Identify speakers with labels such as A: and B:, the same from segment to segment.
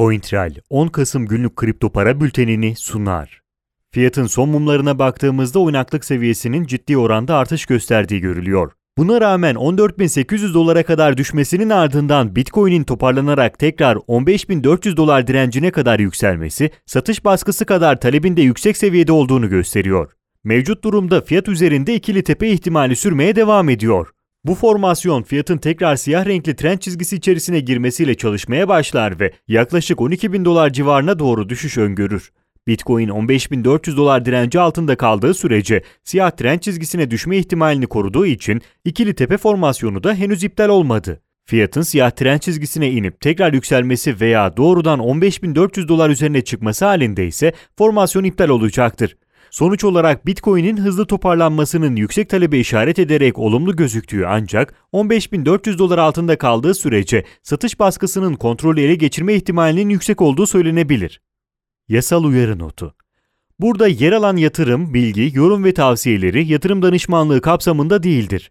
A: CoinTrail 10 Kasım günlük kripto para bültenini sunar. Fiyatın son mumlarına baktığımızda oynaklık seviyesinin ciddi oranda artış gösterdiği görülüyor. Buna rağmen 14.800 dolara kadar düşmesinin ardından Bitcoin'in toparlanarak tekrar 15.400 dolar direncine kadar yükselmesi, satış baskısı kadar talebin de yüksek seviyede olduğunu gösteriyor. Mevcut durumda fiyat üzerinde ikili tepe ihtimali sürmeye devam ediyor. Bu formasyon fiyatın tekrar siyah renkli trend çizgisi içerisine girmesiyle çalışmaya başlar ve yaklaşık 12 bin dolar civarına doğru düşüş öngörür. Bitcoin 15.400 dolar direnci altında kaldığı sürece siyah trend çizgisine düşme ihtimalini koruduğu için ikili tepe formasyonu da henüz iptal olmadı. Fiyatın siyah trend çizgisine inip tekrar yükselmesi veya doğrudan 15.400 dolar üzerine çıkması halinde ise formasyon iptal olacaktır. Sonuç olarak Bitcoin'in hızlı toparlanmasının yüksek talebe işaret ederek olumlu gözüktüğü ancak 15.400 dolar altında kaldığı sürece satış baskısının kontrolü ele geçirme ihtimalinin yüksek olduğu söylenebilir. Yasal uyarı notu Burada yer alan yatırım, bilgi, yorum ve tavsiyeleri yatırım danışmanlığı kapsamında değildir.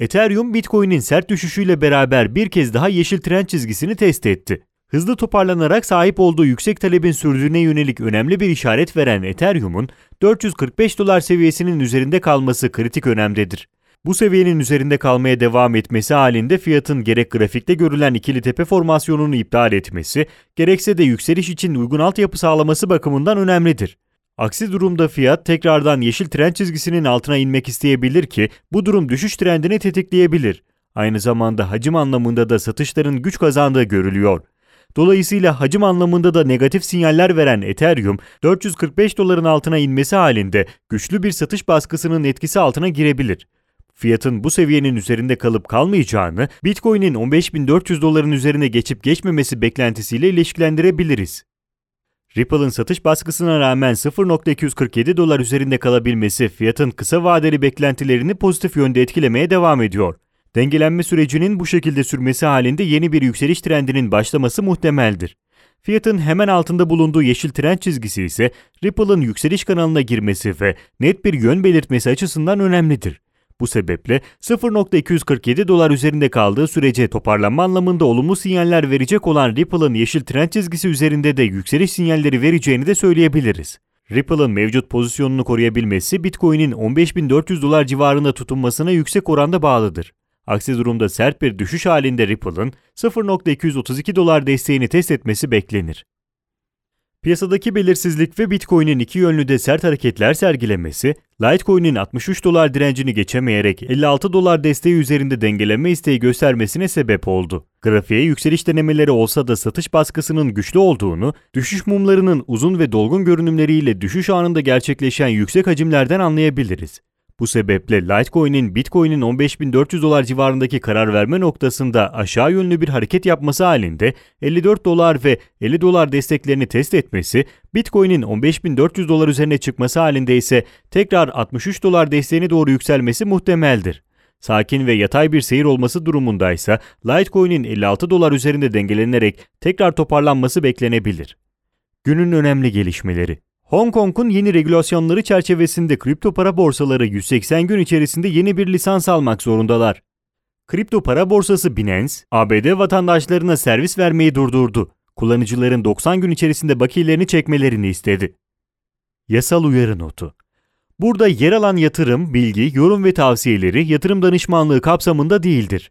A: Ethereum, Bitcoin'in sert düşüşüyle beraber bir kez daha yeşil trend çizgisini test etti. Hızlı toparlanarak sahip olduğu yüksek talebin sürdüğüne yönelik önemli bir işaret veren Ethereum'un 445 dolar seviyesinin üzerinde kalması kritik önemdedir. Bu seviyenin üzerinde kalmaya devam etmesi halinde fiyatın gerek grafikte görülen ikili tepe formasyonunu iptal etmesi, gerekse de yükseliş için uygun altyapı sağlaması bakımından önemlidir. Aksi durumda fiyat tekrardan yeşil trend çizgisinin altına inmek isteyebilir ki bu durum düşüş trendini tetikleyebilir. Aynı zamanda hacim anlamında da satışların güç kazandığı görülüyor. Dolayısıyla hacim anlamında da negatif sinyaller veren Ethereum, 445 doların altına inmesi halinde güçlü bir satış baskısının etkisi altına girebilir. Fiyatın bu seviyenin üzerinde kalıp kalmayacağını, Bitcoin'in 15.400 doların üzerine geçip geçmemesi beklentisiyle ilişkilendirebiliriz. Ripple'ın satış baskısına rağmen 0.247 dolar üzerinde kalabilmesi fiyatın kısa vadeli beklentilerini pozitif yönde etkilemeye devam ediyor. Dengelenme sürecinin bu şekilde sürmesi halinde yeni bir yükseliş trendinin başlaması muhtemeldir. Fiyatın hemen altında bulunduğu yeşil trend çizgisi ise Ripple'ın yükseliş kanalına girmesi ve net bir yön belirtmesi açısından önemlidir. Bu sebeple 0.247 dolar üzerinde kaldığı sürece toparlanma anlamında olumlu sinyaller verecek olan Ripple'ın yeşil trend çizgisi üzerinde de yükseliş sinyalleri vereceğini de söyleyebiliriz. Ripple'ın mevcut pozisyonunu koruyabilmesi Bitcoin'in 15.400 dolar civarında tutunmasına yüksek oranda bağlıdır. Aksi durumda sert bir düşüş halinde Ripple'ın 0.232 dolar desteğini test etmesi beklenir. Piyasadaki belirsizlik ve Bitcoin'in iki yönlü de sert hareketler sergilemesi, Litecoin'in 63 dolar direncini geçemeyerek 56 dolar desteği üzerinde dengeleme isteği göstermesine sebep oldu. Grafiğe yükseliş denemeleri olsa da satış baskısının güçlü olduğunu, düşüş mumlarının uzun ve dolgun görünümleriyle düşüş anında gerçekleşen yüksek hacimlerden anlayabiliriz. Bu sebeple Litecoin'in Bitcoin'in 15.400 dolar civarındaki karar verme noktasında aşağı yönlü bir hareket yapması halinde 54 dolar ve 50 dolar desteklerini test etmesi, Bitcoin'in 15.400 dolar üzerine çıkması halinde ise tekrar 63 dolar desteğine doğru yükselmesi muhtemeldir. Sakin ve yatay bir seyir olması durumundaysa Litecoin'in 56 dolar üzerinde dengelenerek tekrar toparlanması beklenebilir. Günün önemli gelişmeleri Hong Kong'un yeni regülasyonları çerçevesinde kripto para borsaları 180 gün içerisinde yeni bir lisans almak zorundalar. Kripto para borsası Binance, ABD vatandaşlarına servis vermeyi durdurdu. Kullanıcıların 90 gün içerisinde bakiyelerini çekmelerini istedi. Yasal uyarı notu Burada yer alan yatırım, bilgi, yorum ve tavsiyeleri yatırım danışmanlığı kapsamında değildir.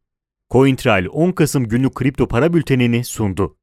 A: CoinTrail 10 Kasım günlük kripto para bültenini sundu.